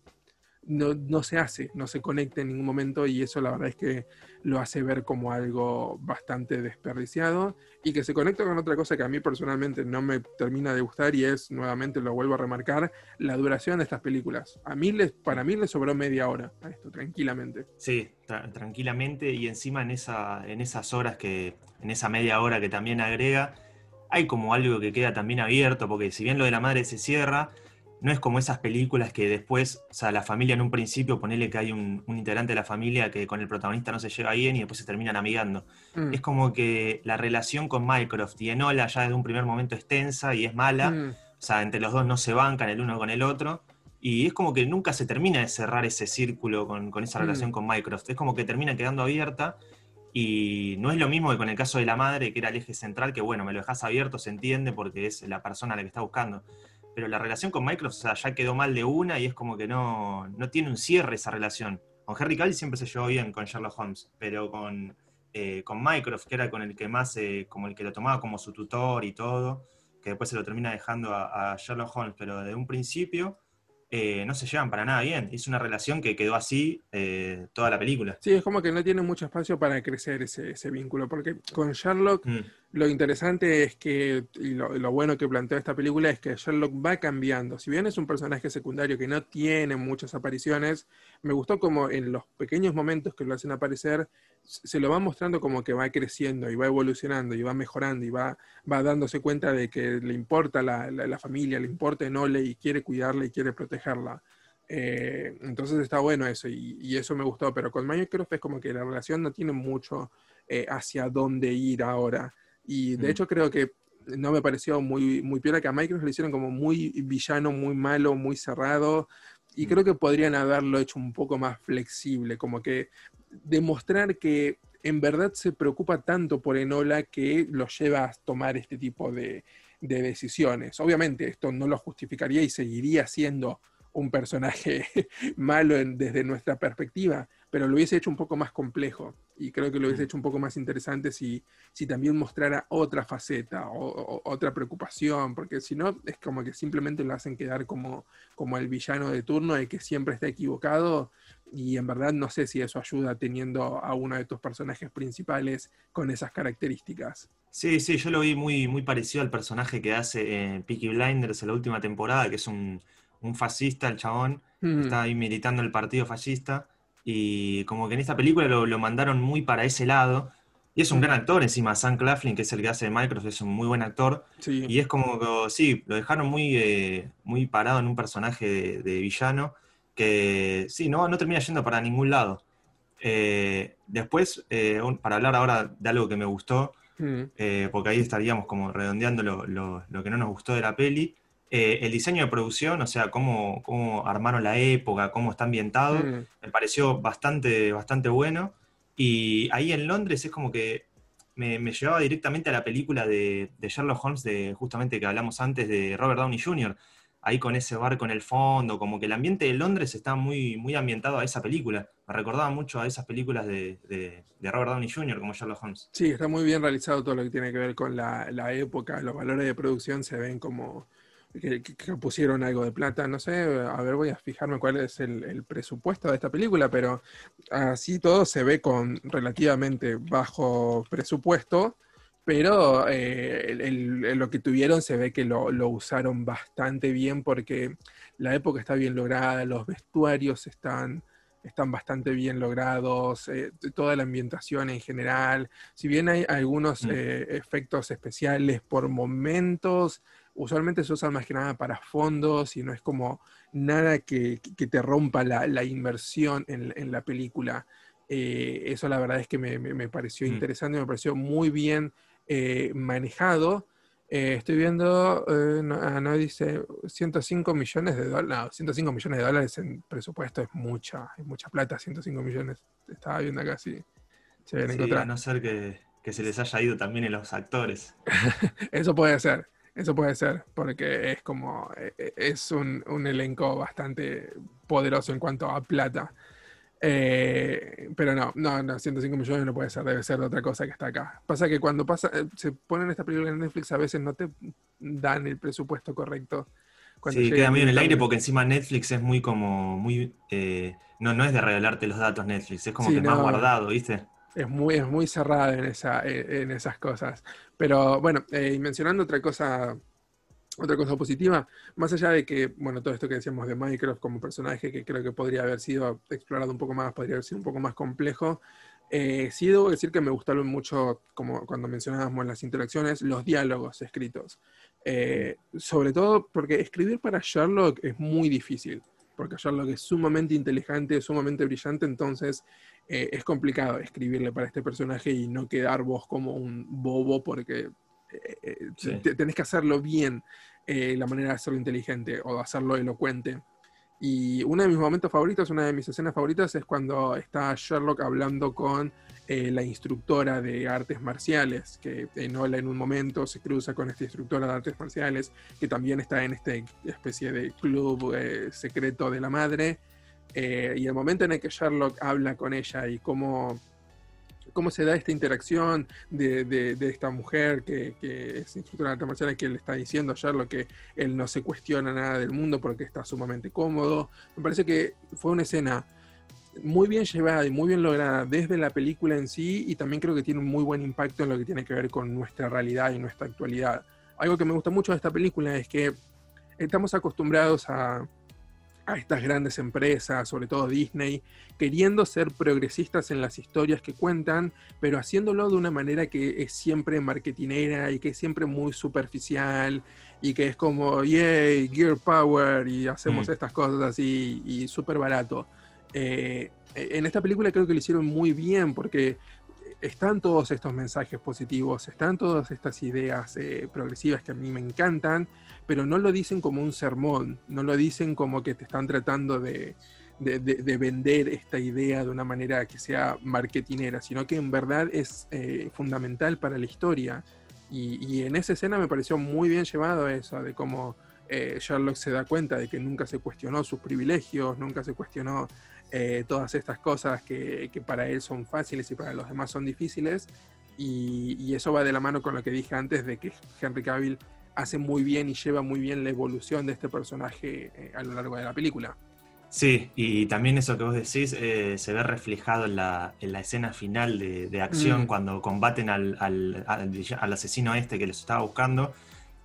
no, se hace, no se conecta en ningún momento y eso la verdad es que lo hace ver como algo bastante desperdiciado y que se conecta con otra cosa que a mí personalmente no me termina de gustar y es, nuevamente lo vuelvo a remarcar, la duración de estas películas. A mí les, para mí les sobró media hora a esto, tranquilamente. Sí, tranquilamente y encima en, esa, en esas horas que, en esa media hora que también agrega, hay como algo que queda también abierto, porque si bien lo de la madre se cierra, no es como esas películas que después, o sea, la familia en un principio, ponele que hay un, integrante de la familia que con el protagonista no se lleva bien y después se terminan amigando. Mm. Es como que la relación con Mycroft y Enola ya desde un primer momento es tensa y es mala. Mm. O sea, entre los dos no se bancan el uno con el otro. Y es como que nunca se termina de cerrar ese círculo con, esa mm. relación con Mycroft. Es como que termina quedando abierta. Y no es lo mismo que con el caso de la madre, que era el eje central, que bueno, me lo dejas abierto, se entiende porque es la persona a la que está buscando pero la relación con Microsoft ya quedó mal de una y es como que no, no tiene un cierre esa relación. con Henry Cavill siempre se llevó bien con Sherlock Holmes, pero con, eh, con Mycroft, que era con el que más, eh, como el que lo tomaba como su tutor y todo, que después se lo termina dejando a, a Sherlock Holmes, pero desde un principio eh, no se llevan para nada bien. Es una relación que quedó así eh, toda la película. Sí, es como que no tiene mucho espacio para crecer ese, vínculo, porque con Sherlock mm. Lo interesante es que, y lo, bueno que plantea esta película es que Sherlock va cambiando. Si bien es un personaje secundario que no tiene muchas apariciones, me gustó como en los pequeños momentos que lo hacen aparecer, se lo va mostrando como que va creciendo y va evolucionando y va mejorando y va, va dándose cuenta de que le importa la, la, familia, le importa Nole y quiere cuidarla y quiere protegerla. Eh, entonces está bueno eso y, eso me gustó, pero con Minecraft es como que la relación no tiene mucho eh, hacia dónde ir ahora. Y de mm. hecho creo que no me pareció muy, muy piola que a Minecraft le hicieron como muy villano, muy malo, muy cerrado. Y mm. creo que podrían haberlo hecho un poco más flexible, como que demostrar que en verdad se preocupa tanto por Enola que lo lleva a tomar este tipo de, decisiones. Obviamente esto no lo justificaría y seguiría siendo un personaje malo desde nuestra perspectiva, pero lo hubiese hecho un poco más complejo y creo que lo hubiese mm. hecho un poco más interesante si, si también mostrara otra faceta o, otra preocupación, porque si no es como que simplemente lo hacen quedar como, como el villano de turno, el que siempre está equivocado y en verdad no sé si eso ayuda teniendo a uno de tus personajes principales con esas características. Sí, sí, yo lo vi muy, muy parecido al personaje que hace Peaky Blinders en la última temporada, que es un, fascista, el chabón, mm. está ahí militando el partido fascista y como que en esta película lo, mandaron muy para ese lado. Y es un gran actor encima, Sam Claflin, que es el que hace de Minecraft, es un muy buen actor. Y es como que, sí, lo dejaron muy, eh, muy parado en un personaje de, villano que, sí, no, no termina yendo para ningún lado. Eh, después, eh, para hablar ahora de algo que me gustó, mm. porque ahí estaríamos como redondeando lo, lo, que no nos gustó de la peli, eh, el diseño de producción, o sea, cómo, cómo armaron la época, cómo está ambientado, mm. me pareció bastante, bastante bueno. Y ahí en Londres es como que me, llevaba directamente a la película de, Sherlock Holmes, de justamente que hablamos antes de Robert Downey Jr., ahí con ese barco en el fondo, como que el ambiente de Londres está muy, muy ambientado a esa película. Me recordaba mucho a esas películas de, Robert Downey Jr. como Sherlock Holmes. Sí, está muy bien realizado todo lo que tiene que ver con la, la época, los valores de producción se ven como que, pusieron algo de plata, no sé, a ver, voy a fijarme cuál es el, presupuesto de esta película, pero así todo se ve con relativamente bajo presupuesto, pero eh, lo que tuvieron se ve que lo, usaron bastante bien porque la época está bien lograda, los vestuarios están, están bastante bien logrados, eh, toda la ambientación en general, si bien hay algunos mm. eh, efectos especiales por momentos, usualmente se usa más que nada para fondos y no es como nada que, te rompa la, inmersión en, la película. Eh, eso la verdad es que me, pareció mm. interesante, me pareció muy bien eh, manejado. Eh, estoy viendo, no, ah, no, dice 105 millones de dólares, no, 105 millones de dólares en presupuesto es mucha, es mucha plata, 105 millones. Estaba viendo acá si se sí, A no ser que, que se les haya ido también en los actores. Eso puede ser. Eso puede ser, porque es como, e, e, es un, elenco bastante poderoso en cuanto a plata. Eh, pero no, no, no, 105 millones no puede ser, debe ser de otra cosa que está acá. Pasa que cuando pasa, eh, se ponen esta película en Netflix a veces no te dan el presupuesto correcto. sí, queda medio en el aire porque encima Netflix es muy como, muy, eh, no, no es de revelarte los datos Netflix, es como que más guardado, ¿viste? Es muy, es muy cerrada en, esa, en esas cosas. Pero bueno, eh, mencionando otra cosa, otra cosa positiva, más allá de que, bueno, todo esto que decíamos de Minecraft como personaje, que creo que podría haber sido explorado un poco más, podría haber sido un poco más complejo, eh, sí debo decir que me gustaron mucho, como cuando mencionábamos las interacciones, los diálogos escritos. Eh, sobre todo porque escribir para Sherlock es muy difícil, porque Sherlock es sumamente inteligente, sumamente brillante, entonces eh, es complicado escribirle para este personaje y no quedar vos como un bobo porque eh, eh, tenés que hacerlo bien, la manera de hacerlo inteligente o de hacerlo elocuente. Y uno de mis momentos favoritos, una de mis escenas favoritas es cuando está Sherlock hablando con la instructora de artes marciales, que Enola en un momento se cruza con esta instructora de artes marciales, que también está en esta especie de club secreto de la madre Eh, y el momento en el que Sherlock habla con ella y cómo, cómo se da esta interacción de, esta mujer que, es instructora de artes marciales que le está diciendo a Sherlock que él no se cuestiona nada del mundo porque está sumamente cómodo. Me parece que fue una escena muy bien llevada y muy bien lograda desde la película en sí y también creo que tiene un muy buen impacto en lo que tiene que ver con nuestra realidad y nuestra actualidad. Algo que me gusta mucho de esta película es que estamos acostumbrados a, a estas grandes empresas, sobre todo Disney, queriendo ser progresistas en las historias que cuentan, pero haciéndolo de una manera que es siempre marketinera y que es siempre muy superficial y que es como, yay, Gear Power y hacemos mm. estas cosas así y súper barato. Eh, en esta película creo que lo hicieron muy bien porque están todos estos mensajes positivos, están todas estas ideas eh, progresivas que a mí me encantan, pero no lo dicen como un sermón, no lo dicen como que te están tratando de, vender esta idea de una manera que sea marketinera, sino que en verdad es eh, fundamental para la historia. Y, en esa escena me pareció muy bien llevado eso, de cómo eh, Sherlock se da cuenta de que nunca se cuestionó sus privilegios, nunca se cuestionó eh, todas estas cosas que, para él son fáciles y para los demás son difíciles. Y, eso va de la mano con lo que dije antes de que Henry Cavill hace muy bien y lleva muy bien la evolución de este personaje eh, a lo largo de la película. Sí, y también eso que vos decís eh, se ve reflejado en la, en la escena final de, acción mm. cuando combaten al, al, al, asesino este que les estaba buscando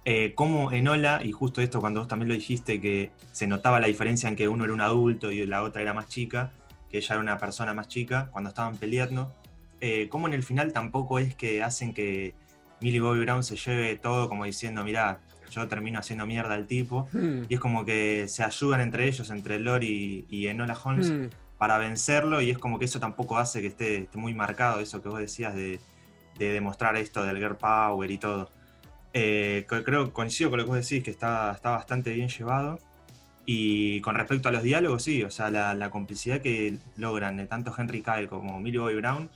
eh, como Enola, y justo esto cuando vos también lo dijiste, que se notaba la diferencia en que uno era un adulto y la otra era más chica, que ella era una persona más chica cuando estaban peleando, eh, como en el final tampoco es que hacen que Millie Bobby Brown se lleve todo como diciendo, mira, yo termino haciendo mierda al tipo, hmm. y es como que se ayudan entre ellos, entre Lori y, Enola Holmes, hmm. para vencerlo, y es como que eso tampoco hace que esté, muy marcado, eso que vos decías de, de demostrar esto del girl power y todo. Eh, creo, coincido con lo que vos decís, que está, está bastante bien llevado. Y con respecto a los diálogos, sí, o sea, la, complicidad que logran tanto Henry Kyle como Millie Bobby Brown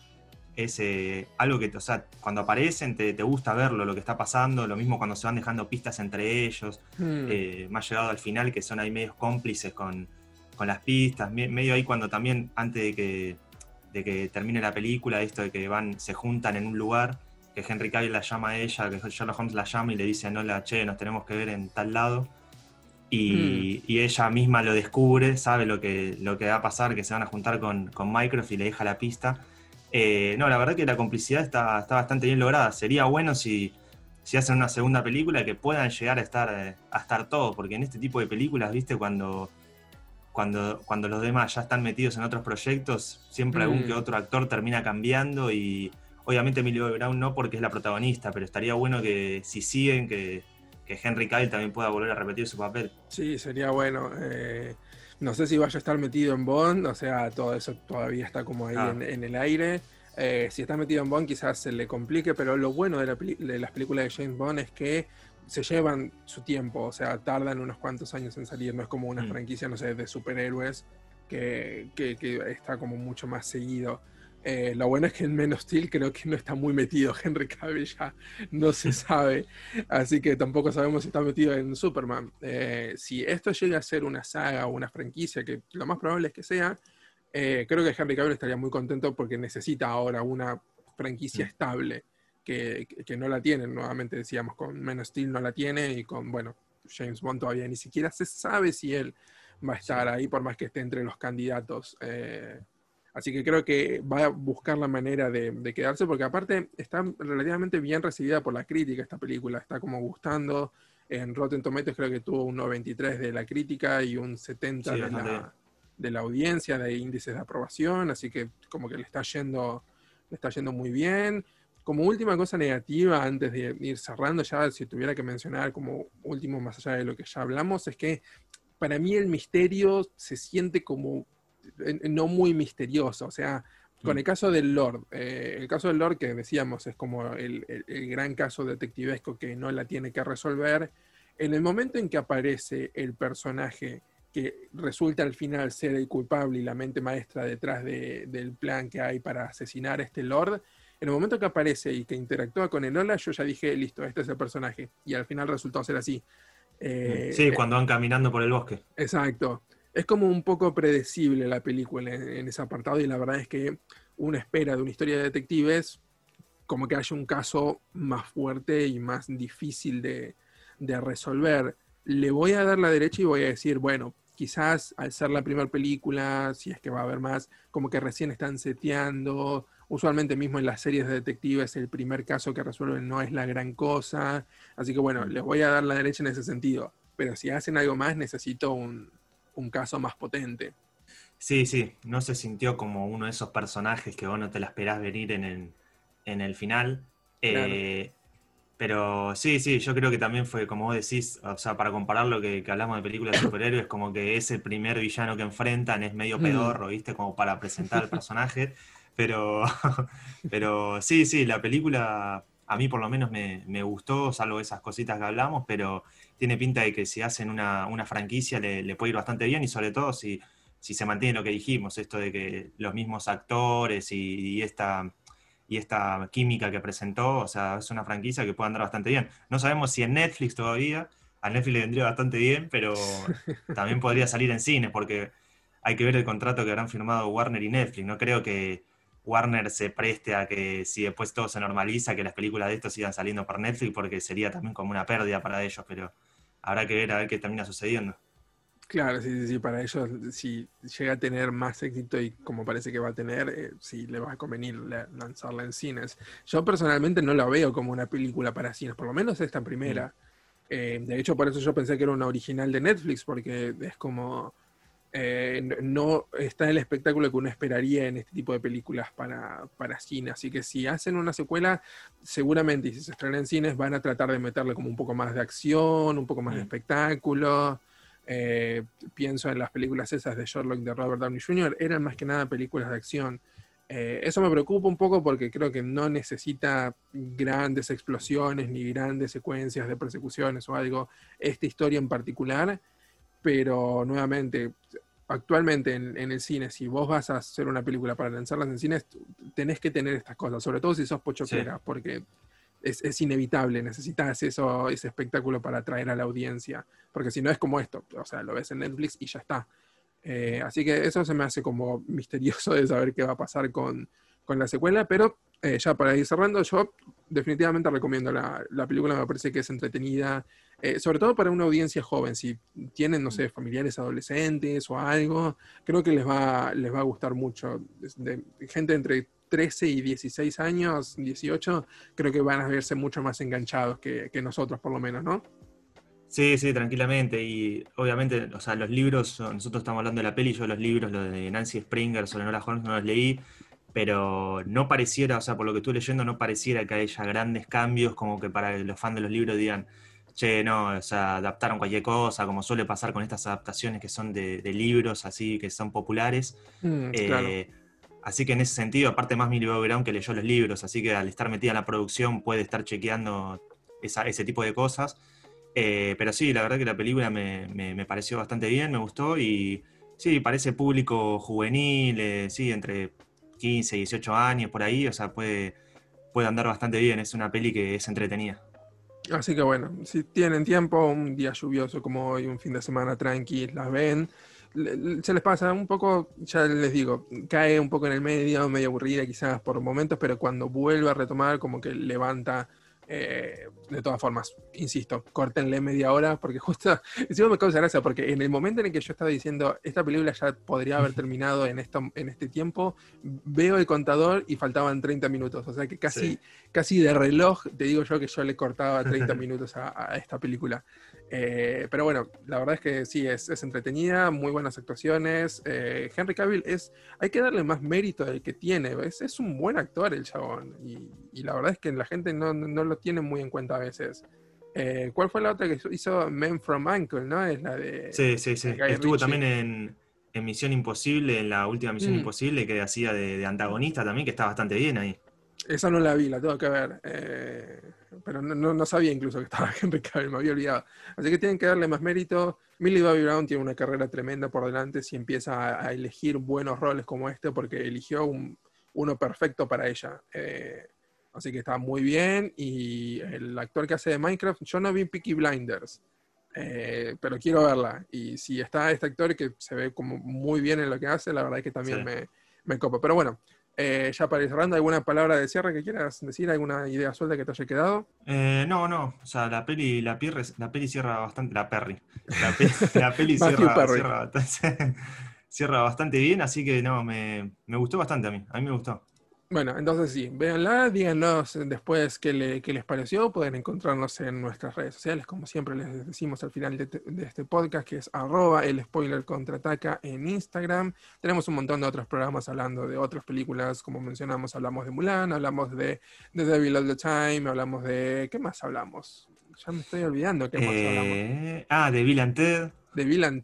es eh, algo que, o sea, cuando aparecen te, gusta verlo, lo que está pasando, lo mismo cuando se van dejando pistas entre ellos, hmm. eh, más llegado al final, que son ahí medios cómplices con, las pistas, medio ahí cuando también, antes de que, de que termine la película, esto de que van, se juntan en un lugar que Henry Cavill la llama a ella, que Sherlock Holmes la llama y le dice, no la che, nos tenemos que ver en tal lado. Y, hmm. ella misma lo descubre, sabe lo que, lo que va a pasar, que se van a juntar con, con Mycroft y le deja la pista. Eh, no, la verdad que la complicidad está, está bastante bien lograda. Sería bueno si, si hacen una segunda película que puedan llegar a estar, eh, a estar todos, porque en este tipo de películas, viste, cuando, cuando, cuando los demás ya están metidos en otros proyectos, siempre algún que hmm. otro actor termina cambiando y Obviamente Emilio Brown no porque es la protagonista, pero estaría bueno que si siguen, que, Henry Cavill también pueda volver a repetir su papel. Sí, sería bueno. Eh, no sé si vaya a estar metido en Bond, o sea, todo eso todavía está como ahí ah. en, el aire. Eh, si está metido en Bond quizás se le complique, pero lo bueno de, las películas de James Bond es que se llevan su tiempo, o sea, tardan unos cuantos años en salir, no es como una mm. franquicia, no sé, de superhéroes que, que, está como mucho más seguido. Eh, lo bueno es que en Men of Steel creo que no está muy metido Henry Cavill, ya no se sabe. Así que tampoco sabemos si está metido en Superman. Eh, si esto llega a ser una saga o una franquicia, que lo más probable es que sea, eh, creo que Henry Cavill estaría muy contento porque necesita ahora una franquicia mm. estable, que, que, no la tiene. Nuevamente decíamos, con Men of Steel no la tiene y con, bueno, James Bond todavía ni siquiera se sabe si él va a estar ahí, por más que esté entre los candidatos. Así que creo que va a buscar la manera de, quedarse, porque aparte está relativamente bien recibida por la crítica esta película, está como gustando. En Rotten Tomatoes creo que tuvo un 93 de la crítica y un 70 de, la, de, la, audiencia, de índices de aprobación, así que como que le está yendo, le está yendo muy bien. Como última cosa negativa, antes de ir cerrando, ya si tuviera que mencionar como último, más allá de lo que ya hablamos, es que para mí el misterio se siente como no muy misterioso. O sea, con el mm. caso del Lord, eh, el caso del Lord que decíamos es como el, gran caso detectivesco que no la tiene que resolver. En el momento en que aparece el personaje que resulta al final ser el culpable y la mente maestra detrás del plan que hay para asesinar a este Lord, en el momento que aparece y que interactúa con Enola, yo ya dije, listo, este es el personaje. Y al final resultó ser así. Eh, sí, cuando van caminando por el bosque. Exacto. Es como un poco predecible la película en, ese apartado y la verdad es que uno espera de una historia de detectives como que haya un caso más fuerte y más difícil de, de resolver. Le voy a dar la derecha y voy a decir, bueno, quizás al ser la primera película, si es que va a haber más, como que recién están seteando. Usualmente mismo en las series de detectives el primer caso que resuelven no es la gran cosa. Así que bueno, les voy a dar la derecha en ese sentido. Pero si hacen algo más, necesito un, un caso más potente. Sí, sí, no se sintió como uno de esos personajes que vos no te la esperás venir en el, en el final. Eh, pero sí, sí, yo creo que también fue, como vos decís, o sea, para comparar lo que, hablamos de películas de superhéroes, como que es el primer villano que enfrentan, es medio mm. pedorro, ¿viste? Como para presentar al personaje. Pero, pero sí, sí, la película a mí por lo menos me, me, gustó, salvo esas cositas que hablamos, pero tiene pinta de que si hacen una, franquicia le, puede ir bastante bien y sobre todo si, si se mantiene lo que dijimos, esto de que los mismos actores y, esta, y esta química que presentó, o sea, es una franquicia que puede andar bastante bien. No sabemos si en Netflix todavía, a Netflix le vendría bastante bien, pero también podría salir en cine porque hay que ver el contrato que habrán firmado Warner y Netflix. No creo que Warner se preste a que si después todo se normaliza, que las películas de estos sigan saliendo por Netflix, porque sería también como una pérdida para ellos, pero habrá que ver a ver qué termina sucediendo. Claro, sí, sí, sí, para ellos, si llega a tener más éxito y como parece que va a tener, eh, sí le va a convenir lanzarla en cines. Yo personalmente no la veo como una película para cines, por lo menos esta primera. Mm. Eh, de hecho, por eso yo pensé que era una original de Netflix, porque es como eh, no está el espectáculo que uno esperaría en este tipo de películas para, para, cine. Así que si hacen una secuela, seguramente, y si se estrena en cines, van a tratar de meterle como un poco más de acción, un poco más de mm. espectáculo. Eh, pienso en las películas esas de Sherlock de Robert Downey Jr., eran más que nada películas de acción. Eh, eso me preocupa un poco porque creo que no necesita grandes explosiones ni grandes secuencias de persecuciones o algo, esta historia en particular pero nuevamente, actualmente en, el cine, si vos vas a hacer una película para lanzarlas en cines, tenés que tener estas cosas, sobre todo si sos pochoquera, porque es, inevitable, necesitas eso, ese espectáculo para atraer a la audiencia, porque si no es como esto, o sea, lo ves en Netflix y ya está. Eh, así que eso se me hace como misterioso de saber qué va a pasar con, la secuela, pero eh, ya para ir cerrando, yo definitivamente recomiendo la, la película, me parece que es entretenida, eh, sobre todo para una audiencia joven, si tienen, no sé, familiares adolescentes o algo, creo que les va, les va a gustar mucho. De, gente entre 13 y 16 años, 18, creo que van a verse mucho más enganchados que, nosotros, por lo menos, ¿no? Sí, sí, tranquilamente. Y obviamente, o sea, los libros, nosotros estamos hablando de la peli, yo los libros, los de Nancy Springer, sobre Nola Holmes, no los leí, pero no pareciera, o sea, por lo que estuve leyendo, no pareciera que haya grandes cambios como que para los fans de los libros digan, che, no, o sea, adaptaron cualquier cosa, como suele pasar con estas adaptaciones que son de, libros así, que son populares. Mm, eh, así que en ese sentido, aparte más Millie Bobby Brown que leyó los libros, así que al estar metida en la producción puede estar chequeando ese tipo de cosas. Eh, pero sí, la verdad que la película me, pareció bastante bien, me gustó y sí, parece público juvenil, eh, sí, entre 15 y 18 años por ahí, o sea, puede, puede andar bastante bien, es una peli que es entretenida. Así que bueno, si tienen tiempo, un día lluvioso como hoy, un fin de semana tranqui, las ven. Se les pasa un poco, ya les digo, cae un poco en el medio, medio aburrida quizás por momentos, pero cuando vuelve a retomar, como que levanta eh, de todas formas, insisto, córtenle media hora, porque justo, encima me causa gracia, porque en el momento en el que yo estaba diciendo, esta película ya podría haber terminado en, esto, en este tiempo, veo el contador y faltaban 30 minutos, o sea que casi, casi de reloj, te digo yo que yo le cortaba 30 minutos a esta película. Eh, pero bueno, la verdad es que sí, es, entretenida, muy buenas actuaciones. Eh, Henry Cavill es, hay que darle más mérito del que tiene, es, es un buen actor el chabón. Y, la verdad es que la gente no, lo tiene muy en cuenta a veces. Eh, ¿Cuál fue la otra que hizo Men from Uncle, no? Es la de... Sí, sí, sí. Estuvo también en, Misión Imposible, en la última Misión mm. Imposible, que hacía de, antagonista también, que está bastante bien ahí. Esa no la vi, la tengo que ver pero no, sabía incluso que estaba Henry Cavill, me había olvidado. Así que tienen que darle más mérito. Millie Bobby Brown tiene una carrera tremenda por delante si empieza a, elegir buenos roles como este, porque eligió uno perfecto para ella. Eh, así que está muy bien. Y el actor que hace de Minecraft, yo no vi Peaky Blinders. Eh, pero quiero verla. Y si está este actor que se ve como muy bien en lo que hace, la verdad es que también me, me copa. Pero bueno, eh, ya para ir cerrando, ¿alguna palabra de cierre que quieras decir? ¿Alguna idea suelta que te haya quedado? Eh, no, no. O sea, la peli, la, la peli cierra bastante. La Perry. La, peli cierra, cierra, cierra, bastante bien, así que no, me, me gustó bastante a mí. A mí me gustó. Bueno, entonces sí, véanla, díganos después qué, les pareció, pueden encontrarnos en nuestras redes sociales, como siempre les decimos al final de, este podcast, que es arroba el spoiler contraataca en Instagram. Tenemos un montón de otros programas hablando de otras películas, como mencionamos, hablamos de Mulan, hablamos de The Devil All the Time, hablamos de... ¿Qué más hablamos? Ya me estoy olvidando qué más hablamos. Eh, ah, de Bill and Ted de Bill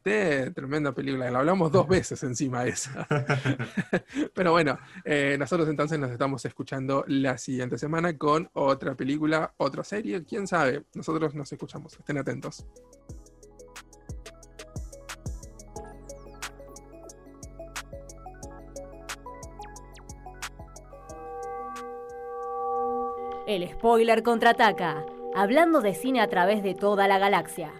tremenda película, la hablamos dos veces encima de esa. Pero bueno, eh, nosotros entonces nos estamos escuchando la siguiente semana con otra película, otra serie, quién sabe, nosotros nos escuchamos, estén atentos. El spoiler contraataca, hablando de cine a través de toda la galaxia.